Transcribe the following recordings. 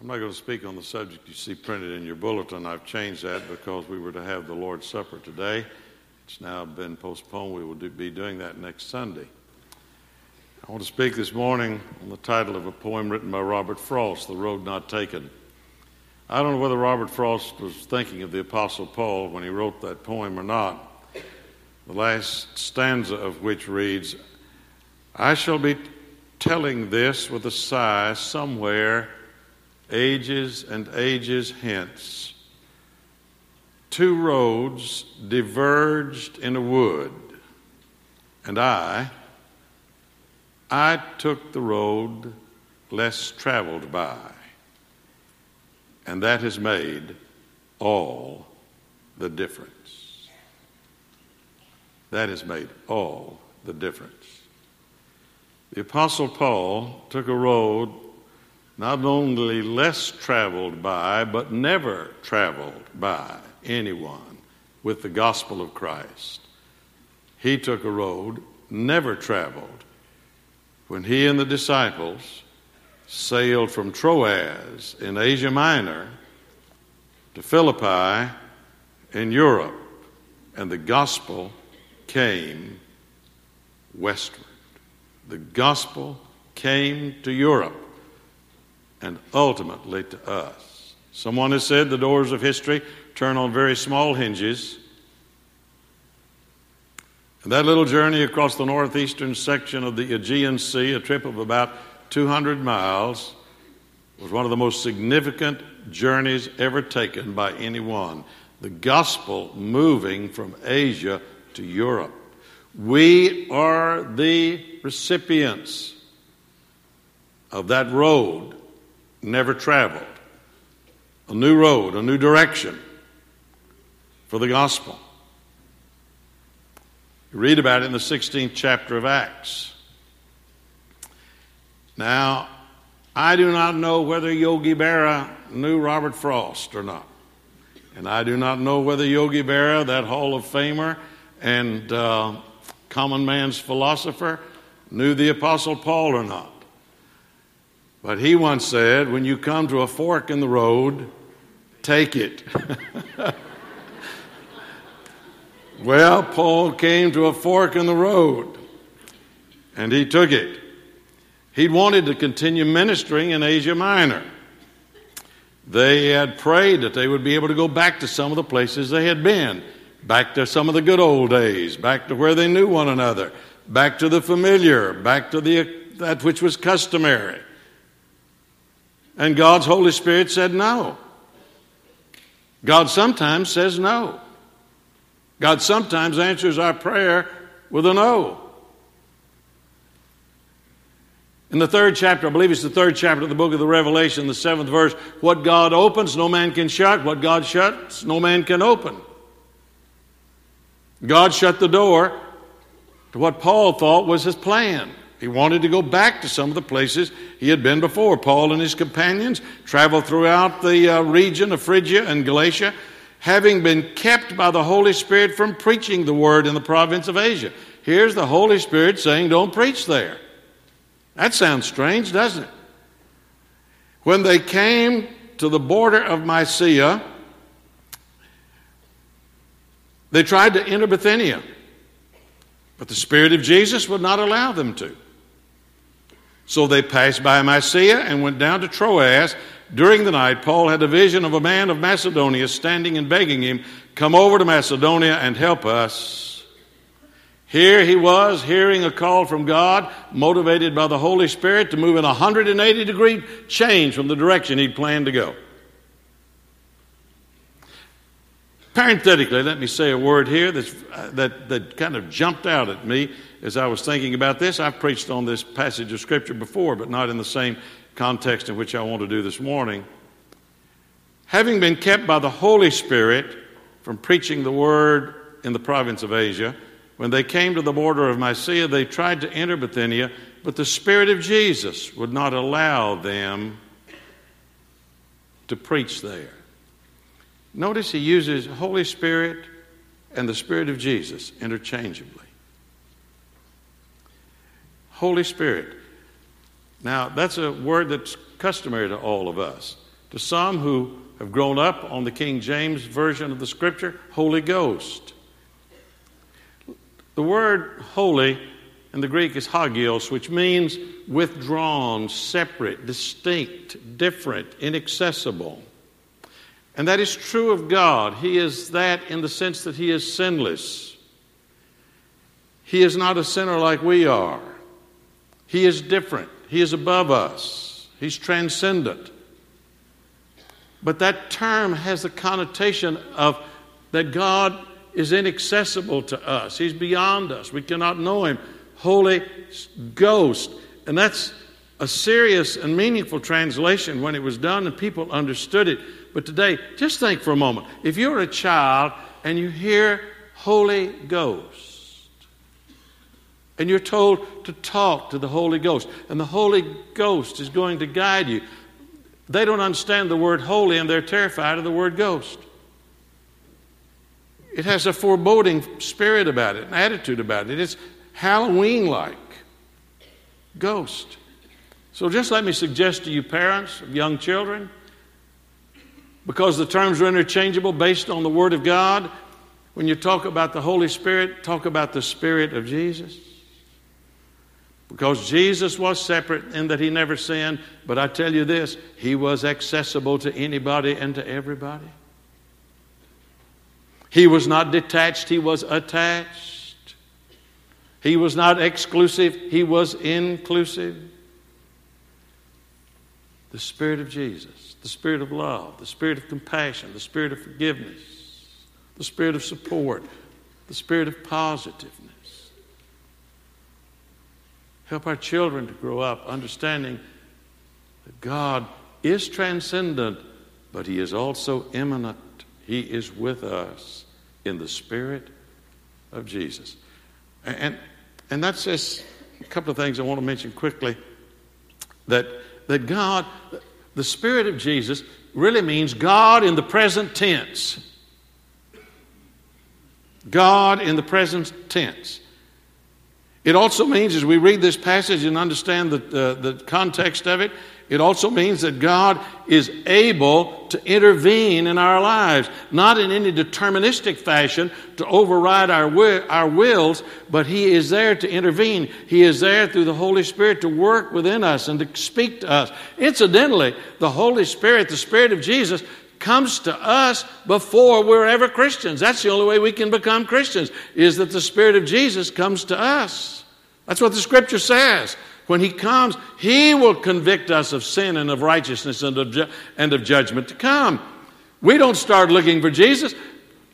I'm not going to speak on the subject you see printed in your bulletin. I've changed that because we were to have the Lord's Supper today. It's now been postponed. We will do, be doing that next Sunday. I want to speak this morning on the title of a poem written by Robert Frost, The Road Not Taken. I don't know whether Robert Frost was thinking of the Apostle Paul when he wrote that poem or not. The last stanza of which reads, I shall be telling this with a sigh somewhere ages and ages hence. Two roads diverged in a wood, and I, I took the road less traveled by, and that has made all the difference. That has made all the difference. The Apostle Paul took a road not only less traveled by, but never traveled by anyone with the gospel of Christ. He took a road never traveled when he and the disciples sailed from Troas in Asia Minor to Philippi in Europe, and the gospel came westward. The gospel came to Europe and ultimately to us. Someone has said the doors of history turn on very small hinges. And that little journey across the northeastern section of the Aegean Sea, a trip of about 200 miles, was one of the most significant journeys ever taken by anyone. The gospel moving from Asia to Europe. We are the recipients of that road never traveled. A new road, a new direction for the gospel. You read about it in the 16th chapter of Acts. Now, I do not know whether Yogi Berra knew Robert Frost or not. And I do not know whether Yogi Berra, that Hall of Famer and uh, common man's philosopher, knew the Apostle Paul or not. But he once said, when you come to a fork in the road, take it. well, Paul came to a fork in the road, and he took it. He wanted to continue ministering in Asia Minor. They had prayed that they would be able to go back to some of the places they had been, back to some of the good old days, back to where they knew one another, back to the familiar, back to the, that which was customary. And God's Holy Spirit said no. God sometimes says no. God sometimes answers our prayer with a no. In the third chapter, I believe it's the third chapter of the book of the Revelation, the seventh verse, what God opens, no man can shut. What God shuts, no man can open. God shut the door to what Paul thought was his plan. He wanted to go back to some of the places he had been before. Paul and his companions traveled throughout the uh, region of Phrygia and Galatia, having been kept by the Holy Spirit from preaching the word in the province of Asia. Here's the Holy Spirit saying, Don't preach there. That sounds strange, doesn't it? When they came to the border of Mysia, they tried to enter Bithynia, but the Spirit of Jesus would not allow them to. So they passed by Mysia and went down to Troas. During the night, Paul had a vision of a man of Macedonia standing and begging him, Come over to Macedonia and help us. Here he was, hearing a call from God, motivated by the Holy Spirit to move in a 180 degree change from the direction he'd planned to go. Parenthetically, let me say a word here uh, that, that kind of jumped out at me as I was thinking about this. I've preached on this passage of Scripture before, but not in the same context in which I want to do this morning. Having been kept by the Holy Spirit from preaching the word in the province of Asia, when they came to the border of Mysia, they tried to enter Bithynia, but the Spirit of Jesus would not allow them to preach there. Notice he uses Holy Spirit and the Spirit of Jesus interchangeably. Holy Spirit. Now, that's a word that's customary to all of us. To some who have grown up on the King James Version of the Scripture, Holy Ghost. The word holy in the Greek is hagios, which means withdrawn, separate, distinct, different, inaccessible. And that is true of God. He is that in the sense that He is sinless. He is not a sinner like we are. He is different. He is above us. He's transcendent. But that term has the connotation of that God is inaccessible to us. He's beyond us. We cannot know Him. Holy Ghost. And that's a serious and meaningful translation when it was done and people understood it. But today, just think for a moment. If you're a child and you hear Holy Ghost, and you're told to talk to the Holy Ghost, and the Holy Ghost is going to guide you, they don't understand the word holy and they're terrified of the word ghost. It has a foreboding spirit about it, an attitude about it. It's Halloween like. Ghost. So just let me suggest to you, parents of young children, because the terms are interchangeable based on the Word of God, when you talk about the Holy Spirit, talk about the Spirit of Jesus. Because Jesus was separate in that he never sinned, but I tell you this, he was accessible to anybody and to everybody. He was not detached, he was attached. He was not exclusive, he was inclusive. The Spirit of Jesus, the Spirit of love, the Spirit of compassion, the Spirit of forgiveness, the Spirit of support, the Spirit of positiveness. Help our children to grow up understanding that God is transcendent, but He is also immanent. He is with us in the Spirit of Jesus. And, and that's just a couple of things I want to mention quickly. That, that God, the Spirit of Jesus, really means God in the present tense. God in the present tense. It also means, as we read this passage and understand the, uh, the context of it, it also means that God is able to intervene in our lives, not in any deterministic fashion to override our, wi- our wills, but He is there to intervene. He is there through the Holy Spirit to work within us and to speak to us. Incidentally, the Holy Spirit, the Spirit of Jesus, comes to us before we're ever Christians. That's the only way we can become Christians, is that the Spirit of Jesus comes to us. That's what the Scripture says. When He comes, He will convict us of sin and of righteousness and of, ju- and of judgment to come. We don't start looking for Jesus.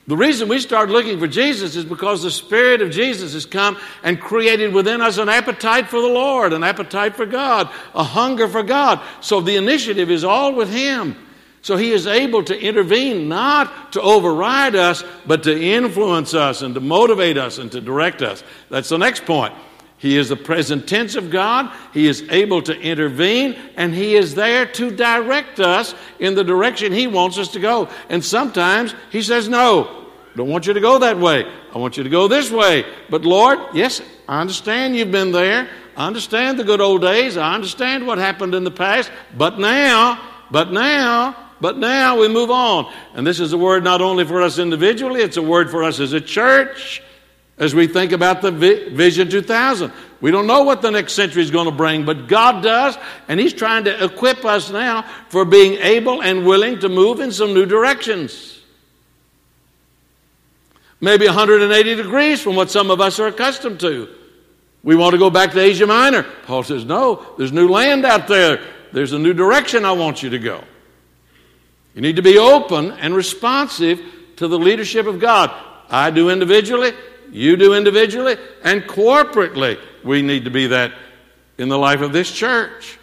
The reason we start looking for Jesus is because the Spirit of Jesus has come and created within us an appetite for the Lord, an appetite for God, a hunger for God. So the initiative is all with Him. So he is able to intervene, not to override us, but to influence us and to motivate us and to direct us. That's the next point. He is the present tense of God. He is able to intervene, and He is there to direct us in the direction He wants us to go. And sometimes He says, No, don't want you to go that way. I want you to go this way. But Lord, yes, I understand you've been there. I understand the good old days. I understand what happened in the past. But now, but now, but now we move on. And this is a word not only for us individually, it's a word for us as a church as we think about the Vision 2000. We don't know what the next century is going to bring, but God does, and He's trying to equip us now for being able and willing to move in some new directions. Maybe 180 degrees from what some of us are accustomed to. We want to go back to Asia Minor. Paul says, No, there's new land out there. There's a new direction I want you to go. You need to be open and responsive to the leadership of God. I do individually, you do individually, and corporately. We need to be that in the life of this church.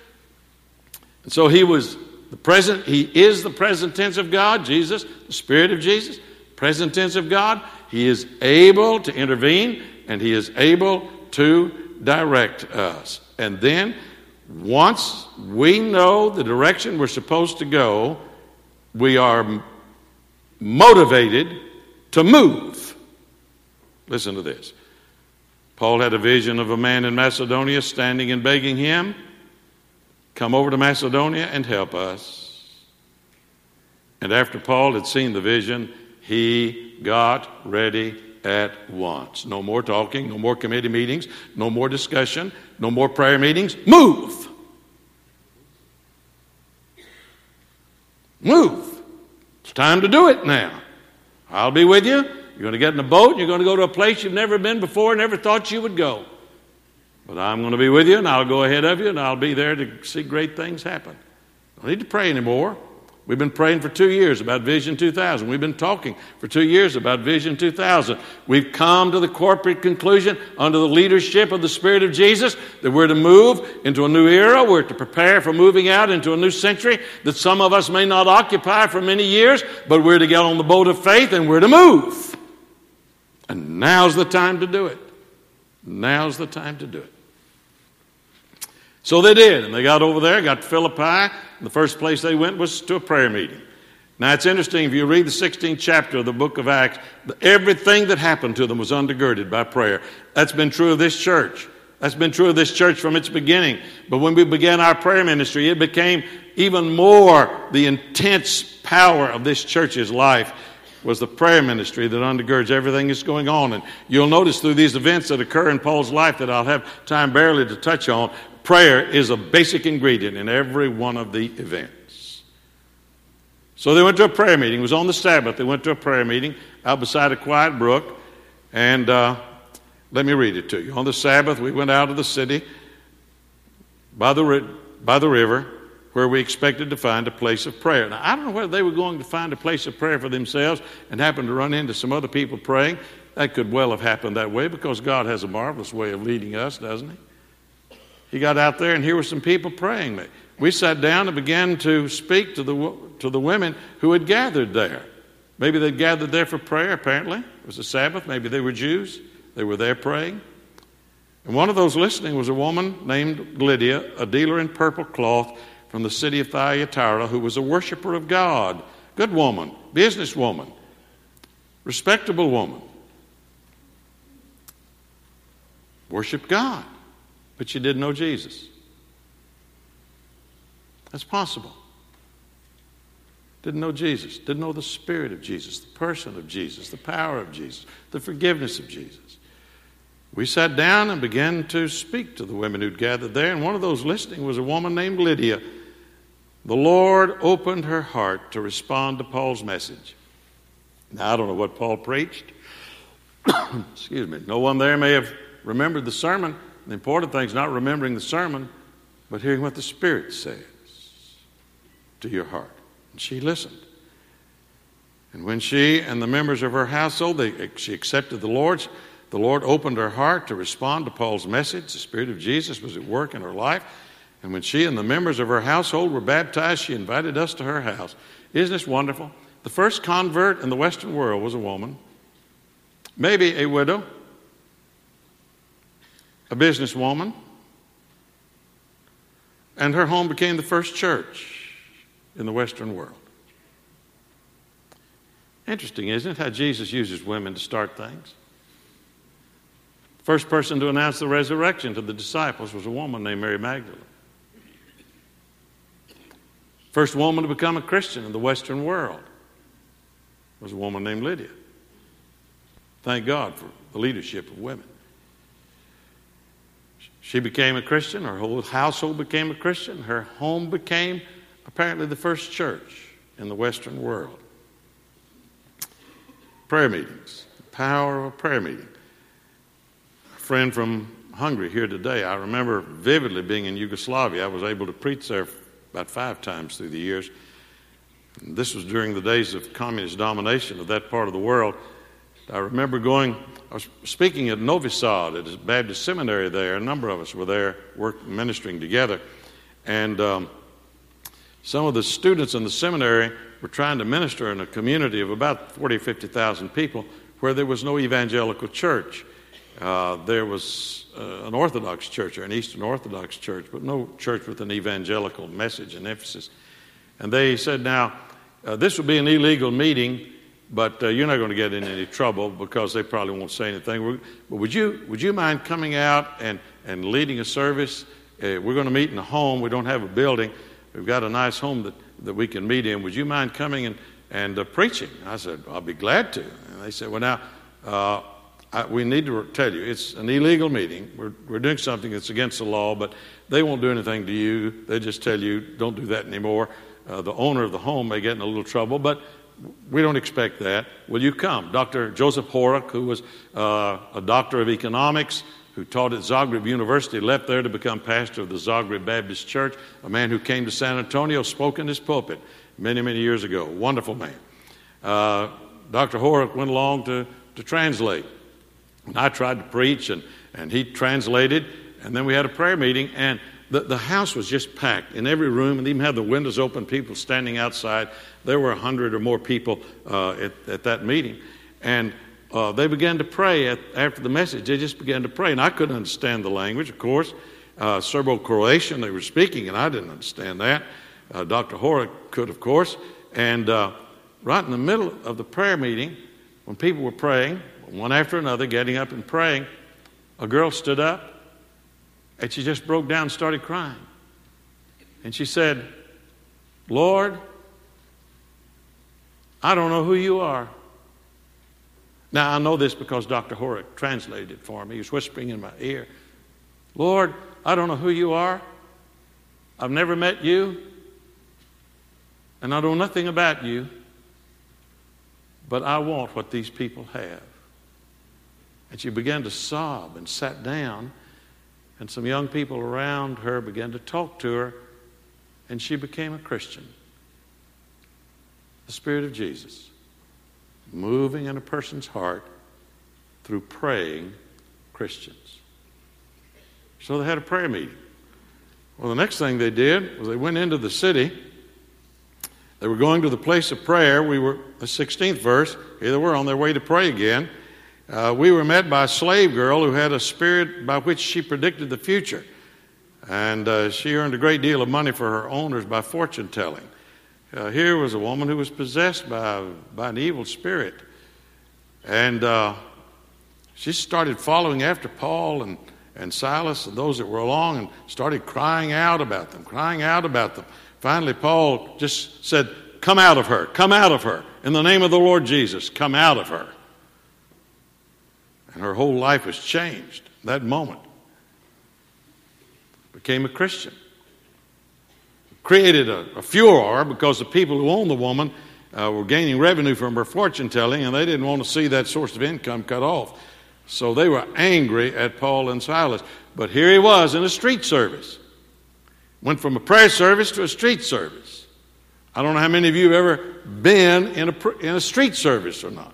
And so he was the present, he is the present tense of God, Jesus, the Spirit of Jesus, present tense of God. He is able to intervene and he is able to direct us. And then, once we know the direction we're supposed to go, we are motivated to move. Listen to this. Paul had a vision of a man in Macedonia standing and begging him, Come over to Macedonia and help us. And after Paul had seen the vision, he got ready at once. No more talking, no more committee meetings, no more discussion, no more prayer meetings. Move! Move! It's time to do it now. I'll be with you. You're going to get in a boat, you're going to go to a place you've never been before, never thought you would go. But I'm going to be with you, and I'll go ahead of you, and I'll be there to see great things happen. I Don't need to pray anymore. We've been praying for two years about Vision 2000. We've been talking for two years about Vision 2000. We've come to the corporate conclusion under the leadership of the Spirit of Jesus that we're to move into a new era. We're to prepare for moving out into a new century that some of us may not occupy for many years, but we're to get on the boat of faith and we're to move. And now's the time to do it. Now's the time to do it. So they did, and they got over there, got to Philippi. The first place they went was to a prayer meeting. Now it's interesting, if you read the 16th chapter of the book of Acts, everything that happened to them was undergirded by prayer. That's been true of this church. That's been true of this church from its beginning. But when we began our prayer ministry, it became even more the intense power of this church's life was the prayer ministry that undergirds everything that's going on. And you'll notice through these events that occur in Paul's life that I'll have time barely to touch on, prayer is a basic ingredient in every one of the events. So they went to a prayer meeting. It was on the Sabbath. They went to a prayer meeting out beside a quiet brook. And uh, let me read it to you. On the Sabbath, we went out of the city by the, by the river where we expected to find a place of prayer. Now, I don't know whether they were going to find a place of prayer for themselves and happened to run into some other people praying. That could well have happened that way because God has a marvelous way of leading us, doesn't He? He got out there, and here were some people praying. We sat down and began to speak to the, to the women who had gathered there. Maybe they'd gathered there for prayer, apparently. It was a Sabbath. Maybe they were Jews. They were there praying. And one of those listening was a woman named Lydia, a dealer in purple cloth from the city of Thyatira, who was a worshiper of God. Good woman, businesswoman, respectable woman. Worshiped God but you didn't know Jesus. That's possible. Didn't know Jesus, didn't know the Spirit of Jesus, the person of Jesus, the power of Jesus, the forgiveness of Jesus. We sat down and began to speak to the women who'd gathered there, and one of those listening was a woman named Lydia. The Lord opened her heart to respond to Paul's message. Now, I don't know what Paul preached. Excuse me. No one there may have remembered the sermon, the important thing is not remembering the sermon, but hearing what the Spirit says to your heart. And she listened. And when she and the members of her household, they, she accepted the Lord's, the Lord opened her heart to respond to Paul's message. The Spirit of Jesus was at work in her life. And when she and the members of her household were baptized, she invited us to her house. Isn't this wonderful? The first convert in the Western world was a woman, maybe a widow, a businesswoman, and her home became the first church in the Western world. Interesting, isn't it, how Jesus uses women to start things? First person to announce the resurrection to the disciples was a woman named Mary Magdalene. First woman to become a Christian in the Western world was a woman named Lydia. Thank God for the leadership of women. She became a Christian, her whole household became a Christian, her home became apparently the first church in the Western world. Prayer meetings, the power of a prayer meeting. A friend from Hungary here today, I remember vividly being in Yugoslavia. I was able to preach there about five times through the years. This was during the days of communist domination of that part of the world. I remember going I was speaking at Novi Sad at a Baptist seminary there. A number of us were there, work, ministering together. And um, some of the students in the seminary were trying to minister in a community of about 40 or 50,000 people where there was no evangelical church. Uh, there was uh, an Orthodox church or an Eastern Orthodox church, but no church with an evangelical message and emphasis. And they said, now, uh, this would be an illegal meeting but uh, you're not going to get in any trouble because they probably won't say anything. But would you, would you mind coming out and, and leading a service? Uh, we're going to meet in a home. We don't have a building. We've got a nice home that that we can meet in. Would you mind coming and, and uh, preaching? I said, I'll be glad to. And they said, Well, now, uh, I, we need to tell you, it's an illegal meeting. We're, we're doing something that's against the law, but they won't do anything to you. They just tell you, don't do that anymore. Uh, the owner of the home may get in a little trouble, but we don't expect that. Will you come? Dr. Joseph Horak, who was uh, a doctor of economics, who taught at Zagreb University, left there to become pastor of the Zagreb Baptist Church, a man who came to San Antonio, spoke in his pulpit many, many years ago. Wonderful man. Uh, Dr. Horak went along to, to translate. And I tried to preach, and, and he translated, and then we had a prayer meeting, and the, the house was just packed in every room, and even had the windows open, people standing outside. There were a hundred or more people uh, at, at that meeting. And uh, they began to pray at, after the message. They just began to pray, and I couldn't understand the language, of course. Uh, Serbo Croatian they were speaking, and I didn't understand that. Uh, Dr. Horak could, of course. And uh, right in the middle of the prayer meeting, when people were praying, one after another, getting up and praying, a girl stood up and she just broke down and started crying. And she said, Lord, I don't know who you are. Now, I know this because Dr. Horak translated it for me. He was whispering in my ear, Lord, I don't know who you are. I've never met you. And I know nothing about you. But I want what these people have. And she began to sob and sat down. And some young people around her began to talk to her. And she became a Christian. The Spirit of Jesus moving in a person's heart through praying Christians. So they had a prayer meeting. Well, the next thing they did was they went into the city. They were going to the place of prayer. We were, the 16th verse, here they were on their way to pray again. Uh, we were met by a slave girl who had a spirit by which she predicted the future. And uh, she earned a great deal of money for her owners by fortune telling. Uh, here was a woman who was possessed by, by an evil spirit. And uh, she started following after Paul and, and Silas and those that were along and started crying out about them, crying out about them. Finally, Paul just said, Come out of her, come out of her. In the name of the Lord Jesus, come out of her. And her whole life was changed that moment. Became a Christian created a, a furor because the people who owned the woman uh, were gaining revenue from her fortune telling, and they didn't want to see that source of income cut off. So they were angry at Paul and Silas. But here he was in a street service. Went from a prayer service to a street service. I don't know how many of you have ever been in a, in a street service or not.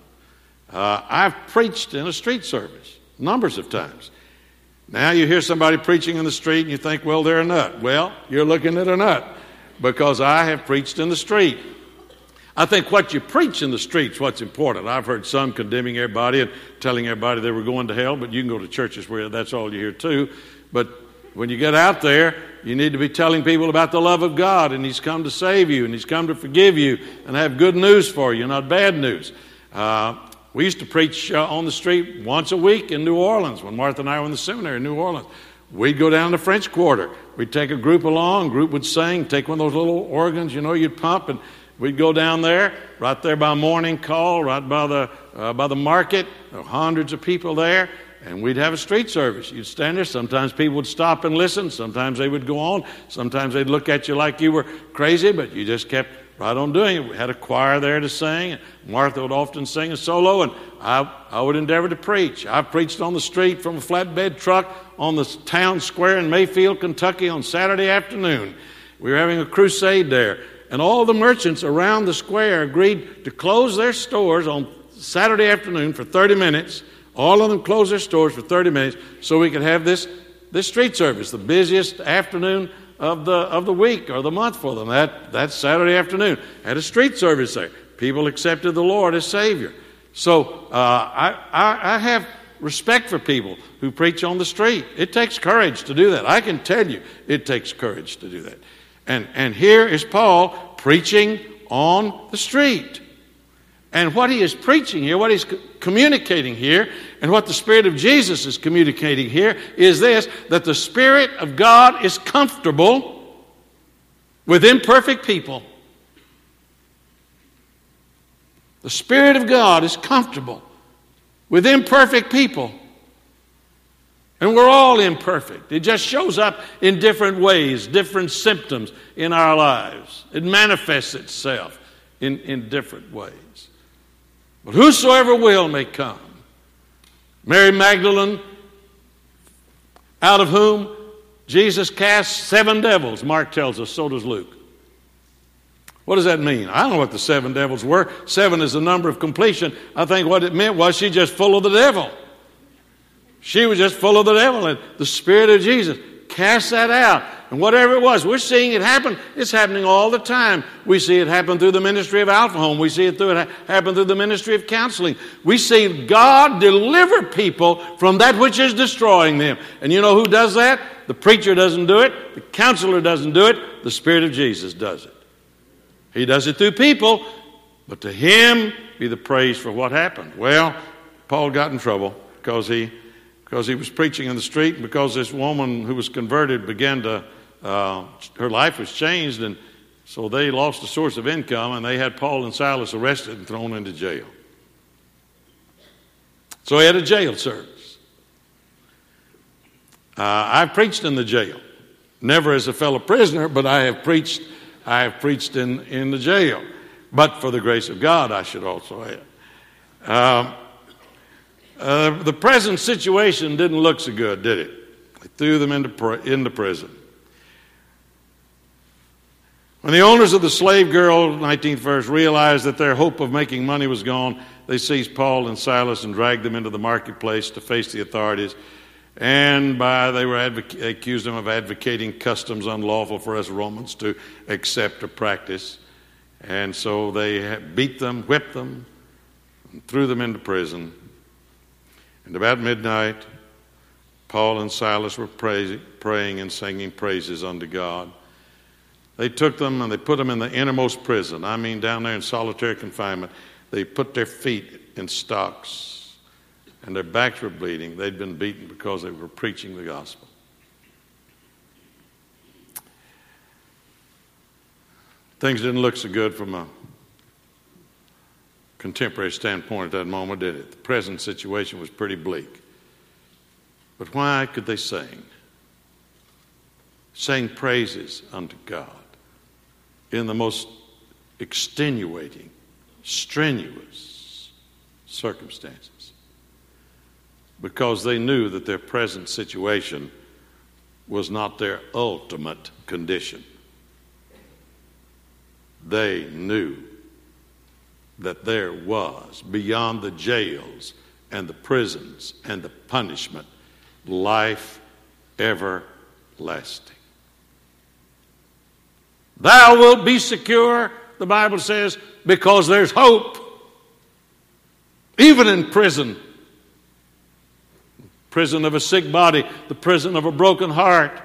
Uh, I've preached in a street service numbers of times. Now you hear somebody preaching in the street and you think, well, they're a nut. Well, you're looking at a nut because I have preached in the street. I think what you preach in the street's what's important. I've heard some condemning everybody and telling everybody they were going to hell, but you can go to churches where that's all you hear too. But when you get out there, you need to be telling people about the love of God, and He's come to save you, and He's come to forgive you, and have good news for you, not bad news. Uh, we used to preach uh, on the street once a week in New Orleans when Martha and I were in the seminary in New Orleans. We'd go down to French Quarter. We'd take a group along, group would sing, take one of those little organs, you know, you'd pump, and we'd go down there, right there by morning call, right by the, uh, by the market. There hundreds of people there, and we'd have a street service. You'd stand there. Sometimes people would stop and listen. Sometimes they would go on. Sometimes they'd look at you like you were crazy, but you just kept right on doing it. We had a choir there to sing. And Martha would often sing a solo, and I, I would endeavor to preach. I preached on the street from a flatbed truck on the town square in Mayfield, Kentucky on Saturday afternoon. We were having a crusade there, and all the merchants around the square agreed to close their stores on Saturday afternoon for 30 minutes. All of them closed their stores for 30 minutes so we could have this, this street service, the busiest afternoon of the, of the week or the month for them. That, that Saturday afternoon. Had a street service there. People accepted the Lord as Savior. So uh, I, I, I have respect for people who preach on the street. It takes courage to do that. I can tell you it takes courage to do that. And, and here is Paul preaching on the street. And what he is preaching here, what he's communicating here, and what the Spirit of Jesus is communicating here is this that the Spirit of God is comfortable with imperfect people The Spirit of God is comfortable with imperfect people. And we're all imperfect. It just shows up in different ways, different symptoms in our lives. It manifests itself in, in different ways. But whosoever will may come. Mary Magdalene, out of whom Jesus cast seven devils, Mark tells us, so does Luke. What does that mean? I don't know what the seven devils were. Seven is the number of completion. I think what it meant was she just full of the devil. She was just full of the devil and the Spirit of Jesus. Cast that out. And whatever it was, we're seeing it happen. It's happening all the time. We see it happen through the ministry of Alpha Home. We see it, through, it happen through the ministry of counseling. We see God deliver people from that which is destroying them. And you know who does that? The preacher doesn't do it. The counselor doesn't do it. The Spirit of Jesus does it. He does it through people, but to him be the praise for what happened. Well, Paul got in trouble because he because he was preaching in the street, and because this woman who was converted began to, uh, her life was changed, and so they lost a source of income, and they had Paul and Silas arrested and thrown into jail. So he had a jail service. Uh, I've preached in the jail, never as a fellow prisoner, but I have preached. I have preached in, in the jail, but for the grace of God, I should also add. Um, uh, the present situation didn't look so good, did it? They threw them into, into prison. When the owners of the slave girl, 19th verse, realized that their hope of making money was gone, they seized Paul and Silas and dragged them into the marketplace to face the authorities. And by they were accused them of advocating customs unlawful for us Romans to accept or practice. And so they beat them, whipped them, and threw them into prison. And about midnight, Paul and Silas were praying and singing praises unto God. They took them and they put them in the innermost prison. I mean, down there in solitary confinement. They put their feet in stocks and their backs were bleeding. They'd been beaten because they were preaching the gospel. Things didn't look so good from a contemporary standpoint at that moment, did it? The present situation was pretty bleak. But why could they sing? Sing praises unto God in the most extenuating, strenuous circumstances. Because they knew that their present situation was not their ultimate condition. They knew that there was beyond the jails and the prisons and the punishment life everlasting. Thou wilt be secure, the Bible says, because there's hope. Even in prison, prison of a sick body, the prison of a broken heart,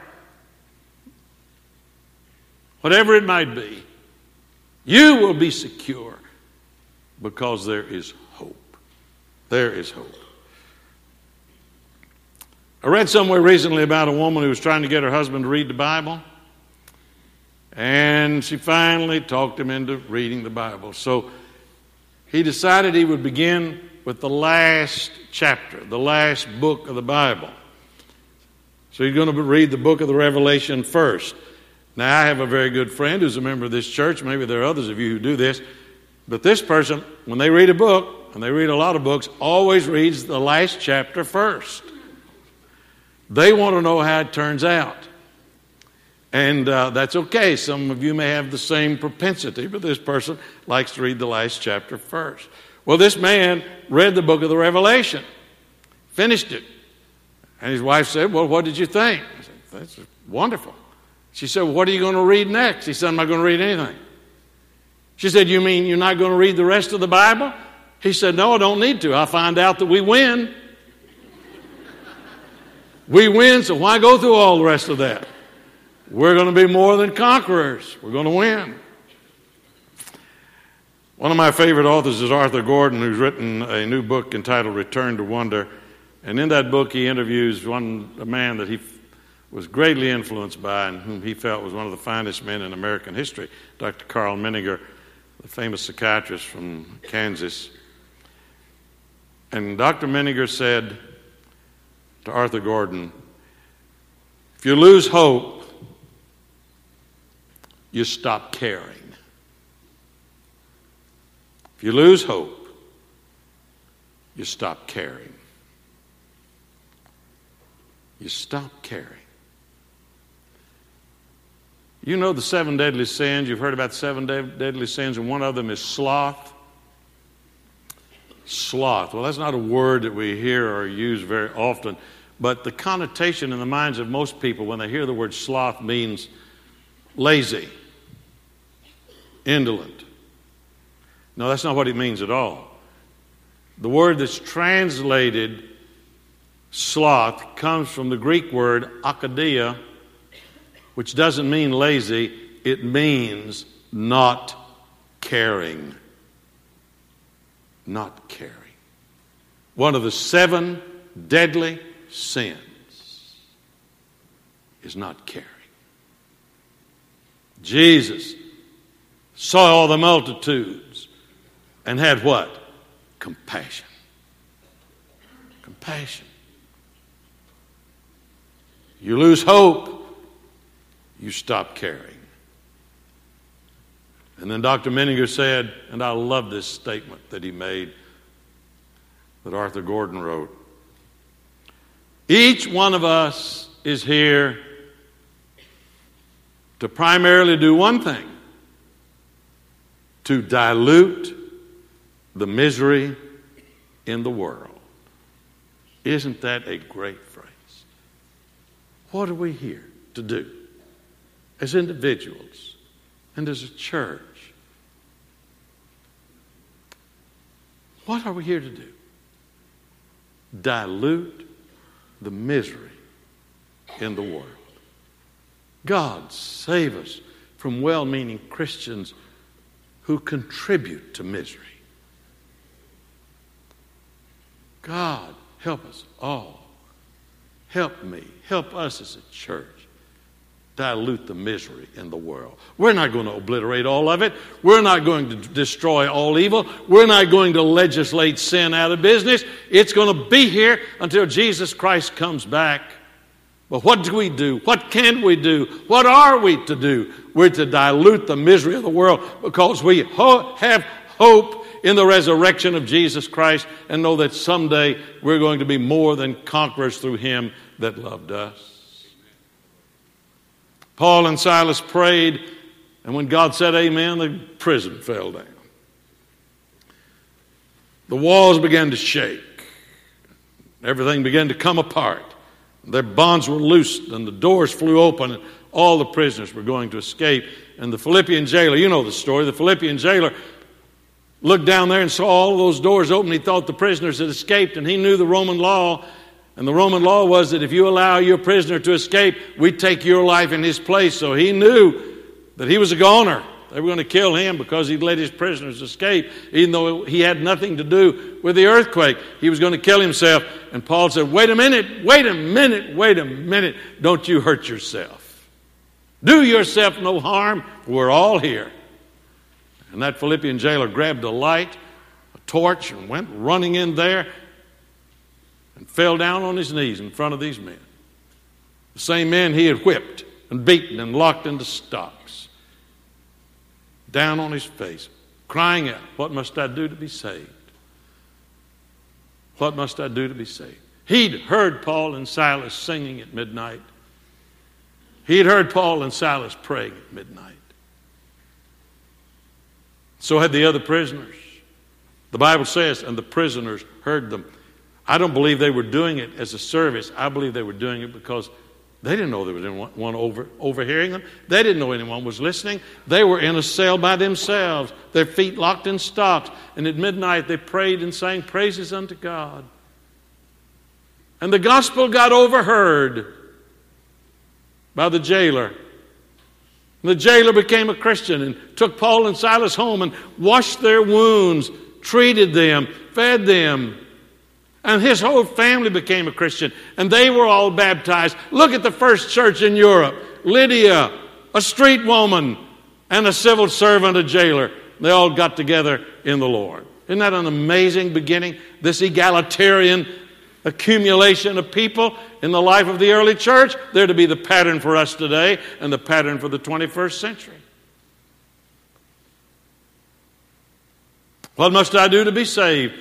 whatever it might be, you will be secure because there is hope. There is hope. I read somewhere recently about a woman who was trying to get her husband to read the Bible, and she finally talked him into reading the Bible. So he decided he would begin with the last chapter, the last book of the Bible. So he's going to read the book of the Revelation first. Now, I have a very good friend who's a member of this church. Maybe there are others of you who do this. But this person, when they read a book, and they read a lot of books, always reads the last chapter first. They want to know how it turns out. And uh, that's okay. Some of you may have the same propensity, but this person likes to read the last chapter first. Well, this man read the book of the Revelation, finished it. And his wife said, Well, what did you think? I said, That's wonderful. She said, well, What are you going to read next? He said, I'm not going to read anything. She said, You mean you're not going to read the rest of the Bible? He said, No, I don't need to. I find out that we win. we win, so why go through all the rest of that? We're going to be more than conquerors. We're going to win. One of my favorite authors is Arthur Gordon, who's written a new book entitled Return to Wonder. And in that book, he interviews one a man that he was greatly influenced by and whom he felt was one of the finest men in American history, Dr. Karl Menninger the famous psychiatrist from Kansas. And Dr. Menninger said to Arthur Gordon, if you lose hope, you stop caring. If you lose hope, you stop caring. You stop caring. You know the seven deadly sins. You've heard about seven deadly sins, and one of them is sloth. Sloth. Well, that's not a word that we hear or use very often, but the connotation in the minds of most people when they hear the word sloth means lazy, indolent. No, that's not what it means at all. The word that's translated sloth comes from the Greek word akadia, which doesn't mean lazy, it means not caring. Not caring. One of the seven deadly sins is not caring. Jesus saw all the multitudes and had what? Compassion. Compassion. You lose hope, you stop caring. And then Dr. Menninger said, and I love this statement that he made that Arthur Gordon wrote. Each one of us is here to primarily do one thing to dilute the misery in the world. Isn't that a great phrase? What are we here to do as individuals and as a church? What are we here to do? Dilute the misery in the world. God save us from well meaning Christians who contribute to misery. God, help us all. Help me. Help us as a church dilute the misery in the world. We're not going to obliterate all of it. We're not going to destroy all evil. We're not going to legislate sin out of business. It's going to be here until Jesus Christ comes back. But what do we do? What can we do? What are we to do? We're to dilute the misery of the world because we ho- have hope in the resurrection of Jesus Christ and know that someday we're going to be more than conquerors through Him that loved us. Paul and Silas prayed, and when God said amen, the prison fell down. The walls began to shake. Everything began to come apart. Their bonds were loosed and the doors flew open and all the prisoners were going to escape. And the Philippian jailer, you know the story, the Philippian jailer looked down there and saw all those doors open. He thought the prisoners had escaped and he knew the Roman law. And the Roman law was that if you allow your prisoner to escape, we take your life in his place. So he knew that he was a goner. They were going to kill him because he'd let his prisoners escape, even though he had nothing to do with the earthquake. He was going to kill himself. And Paul said, Wait a minute, wait a minute, wait a minute. Don't you hurt yourself. Do yourself no harm. We're all here. And that Philippian jailer grabbed a light, a torch, and went running in there and fell down on his knees in front of these men. The same men he had whipped and beaten and locked into stocks down on his face, crying out, What must I do to be saved? What must I do to be saved? He'd heard Paul and Silas singing at midnight. He'd heard Paul and Silas praying at midnight. So had the other prisoners. The Bible says, and the prisoners heard them. I don't believe they were doing it as a service. I believe they were doing it because they didn't know there was anyone over, overhearing them. They didn't know anyone was listening. They were in a cell by themselves, their feet locked in stocks. And at midnight, they prayed and sang praises unto God. And the gospel got overheard by the jailer. And The jailer became a Christian and took Paul and Silas home and washed their wounds, treated them, fed them, and his whole family became a Christian, and they were all baptized. Look at the first church in Europe Lydia, a street woman, and a civil servant, a jailer. They all got together in the Lord. Isn't that an amazing beginning? This egalitarian accumulation of people in the life of the early church. They're to be the pattern for us today and the pattern for the 21st century. What must I do to be saved?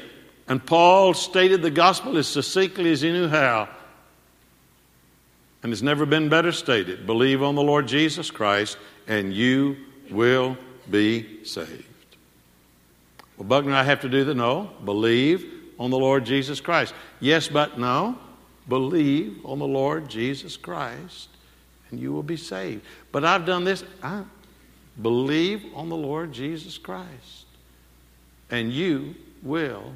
And Paul stated the gospel as succinctly as he knew how. And it's never been better stated. Believe on the Lord Jesus Christ, and you will be saved. Well, Buckner, I have to do the no. Believe on the Lord Jesus Christ. Yes, but no. Believe on the Lord Jesus Christ, and you will be saved. But I've done this. I believe on the Lord Jesus Christ, and you will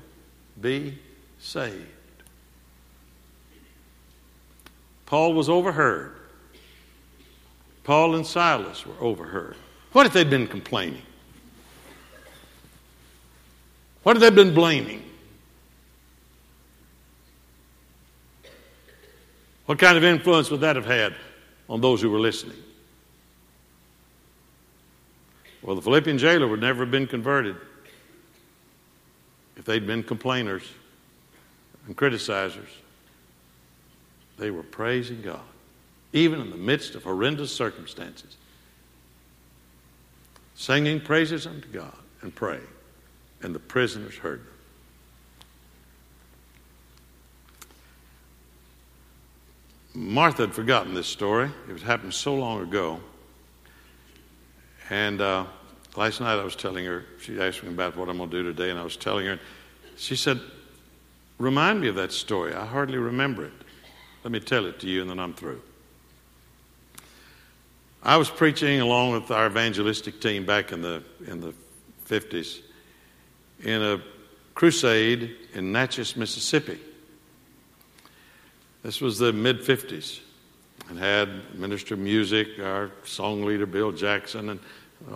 be saved. Paul was overheard. Paul and Silas were overheard. What if they'd been complaining? What if they'd been blaming? What kind of influence would that have had on those who were listening? Well, the Philippian jailer would never have been converted if they'd been complainers and criticizers. They were praising God, even in the midst of horrendous circumstances, singing praises unto God and praying, and the prisoners heard them. Martha had forgotten this story. It happened so long ago. And uh, last night I was telling her, she asked me about what I'm going to do today, and I was telling her, she said, Remind me of that story. I hardly remember it. Let me tell it to you, and then I'm through. I was preaching along with our evangelistic team back in the, in the 50s in a crusade in Natchez, Mississippi. This was the mid 50s and had minister of music, our song leader Bill Jackson, and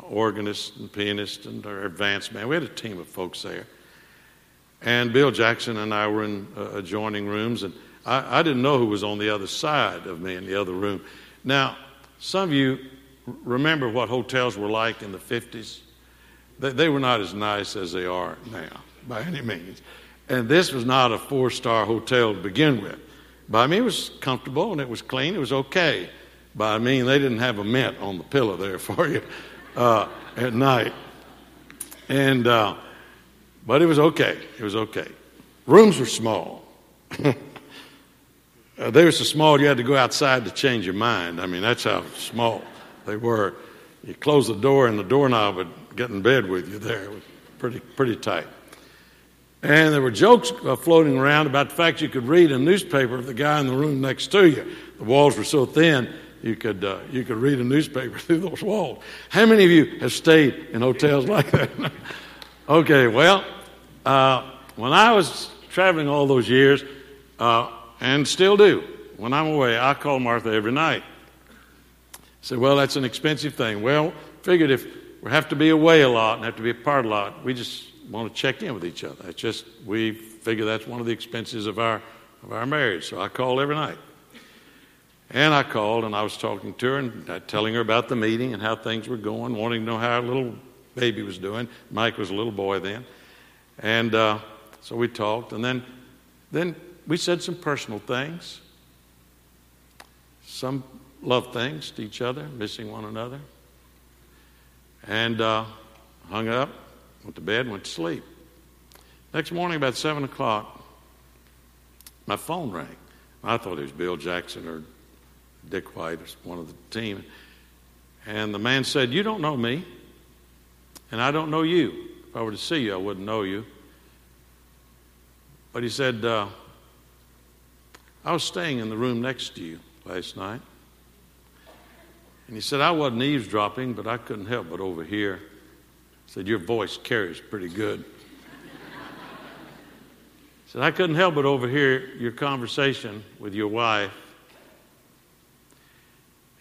organist and pianist, and our advanced man. We had a team of folks there. And Bill Jackson and I were in uh, adjoining rooms, and I, I didn't know who was on the other side of me in the other room. Now, some of you remember what hotels were like in the 50s. They, they were not as nice as they are now, by any means. And this was not a four star hotel to begin with. By me, it was comfortable and it was clean. It was okay. By me, they didn't have a mint on the pillow there for you uh, at night. And, uh, but it was okay. It was okay. Rooms were small. uh, they were so small you had to go outside to change your mind. I mean, that's how small they were. You close the door and the doorknob would get in bed with you there. It was pretty, pretty tight. And there were jokes uh, floating around about the fact you could read a newspaper of the guy in the room next to you. The walls were so thin, you could, uh, you could read a newspaper through those walls. How many of you have stayed in hotels like that? okay, well, uh, when I was traveling all those years, uh, and still do, when I'm away, I call Martha every night. I said, well, that's an expensive thing. Well, figured if we have to be away a lot and have to be apart a lot, we just want to check in with each other. It's just we figure that's one of the expenses of our of our marriage. So I call every night. And I called and I was talking to her and uh, telling her about the meeting and how things were going, wanting to know how our little baby was doing. Mike was a little boy then. And uh, so we talked and then then we said some personal things, some love things to each other, missing one another. And uh, hung up went to bed, went to sleep. Next morning, about 7 o'clock, my phone rang. I thought it was Bill Jackson or Dick White or one of the team. And the man said, You don't know me, and I don't know you. If I were to see you, I wouldn't know you. But he said, uh, I was staying in the room next to you last night. And he said, I wasn't eavesdropping, but I couldn't help but overhear said, Your voice carries pretty good. said, I couldn't help but overhear your conversation with your wife.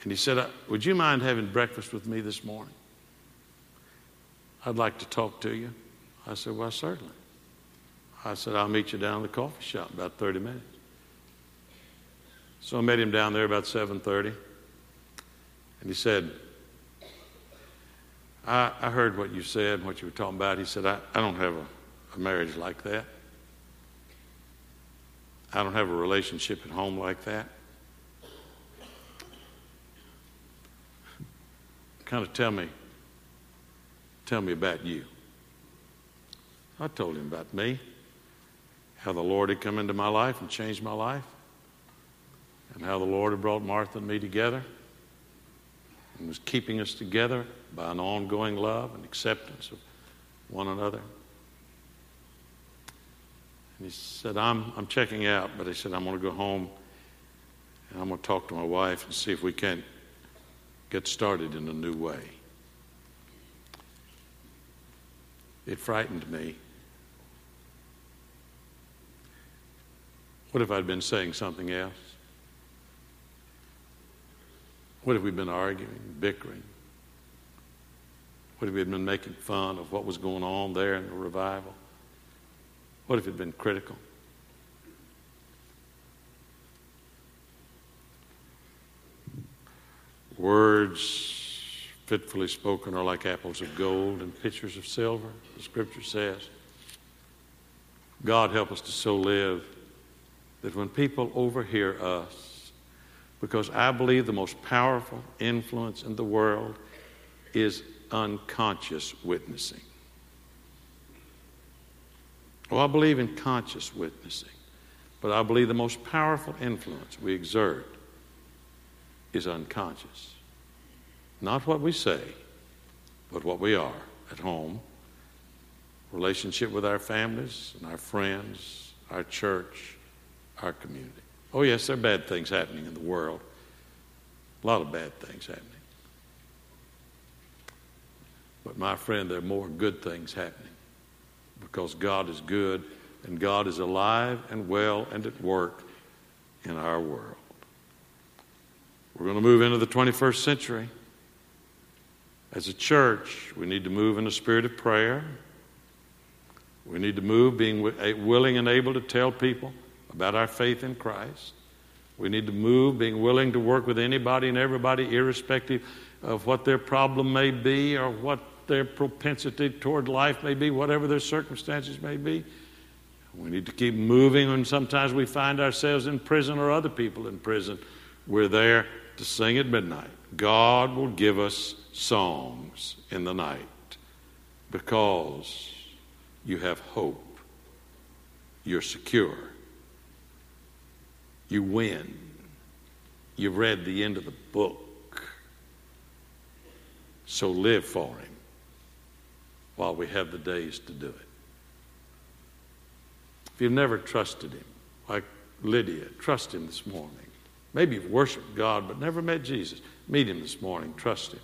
And he said, uh, Would you mind having breakfast with me this morning? I'd like to talk to you. I said, Well, certainly. I said, I'll meet you down in the coffee shop about 30 minutes. So I met him down there about 7:30. And he said, I, I heard what you said and what you were talking about. He said, I, I don't have a, a marriage like that. I don't have a relationship at home like that. Kind of tell me, tell me about you. I told him about me, how the Lord had come into my life and changed my life, and how the Lord had brought Martha and me together and was keeping us together by an ongoing love and acceptance of one another. And he said, I'm, I'm checking out, but he said, I'm going to go home and I'm going to talk to my wife and see if we can't get started in a new way. It frightened me. What if I'd been saying something else? What if we'd been arguing, bickering? What if we'd been making fun of what was going on there in the revival? What if it had been critical? Words fitfully spoken are like apples of gold and pitchers of silver, the scripture says. God help us to so live that when people overhear us, because I believe the most powerful influence in the world is unconscious witnessing. Well, I believe in conscious witnessing, but I believe the most powerful influence we exert is unconscious. Not what we say, but what we are at home, relationship with our families and our friends, our church, our community. Oh, yes, there are bad things happening in the world, a lot of bad things happening. But, my friend, there are more good things happening because God is good and God is alive and well and at work in our world. We're going to move into the 21st century. As a church, we need to move in a spirit of prayer. We need to move being willing and able to tell people about our faith in Christ. We need to move being willing to work with anybody and everybody, irrespective of what their problem may be or what their propensity toward life may be, whatever their circumstances may be. We need to keep moving when sometimes we find ourselves in prison or other people in prison. We're there to sing at midnight. God will give us songs in the night because you have hope. You're secure. You win. You've read the end of the book. So live for Him while we have the days to do it. If you've never trusted Him, like Lydia, trust Him this morning. Maybe you've worshiped God but never met Jesus. Meet Him this morning. Trust Him.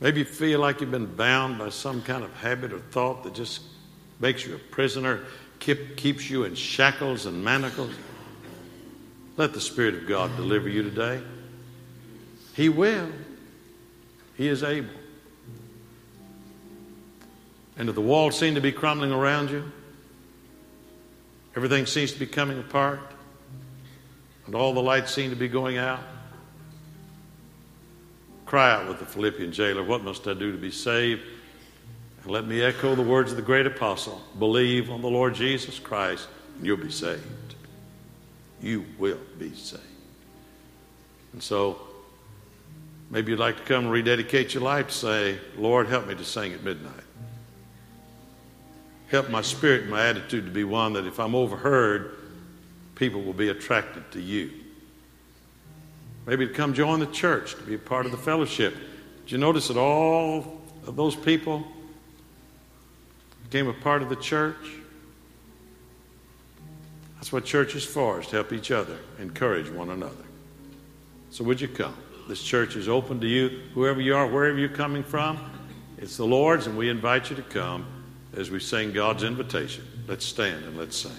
Maybe you feel like you've been bound by some kind of habit or thought that just makes you a prisoner, keep, keeps you in shackles and manacles. Let the Spirit of God deliver you today. He will. He is able and if the walls seem to be crumbling around you, everything seems to be coming apart, and all the lights seem to be going out, cry out with the Philippian jailer, What must I do to be saved? And let me echo the words of the great apostle believe on the Lord Jesus Christ, and you'll be saved. You will be saved. And so, maybe you'd like to come and rededicate your life to say, Lord, help me to sing at midnight. Help my spirit and my attitude to be one that if I'm overheard, people will be attracted to you. Maybe to come join the church, to be a part of the fellowship. Did you notice that all of those people became a part of the church? That's what church is for, is to help each other, encourage one another. So would you come? This church is open to you, whoever you are, wherever you're coming from. It's the Lord's, and we invite you to come as we sing God's invitation. Let's stand and let's sing.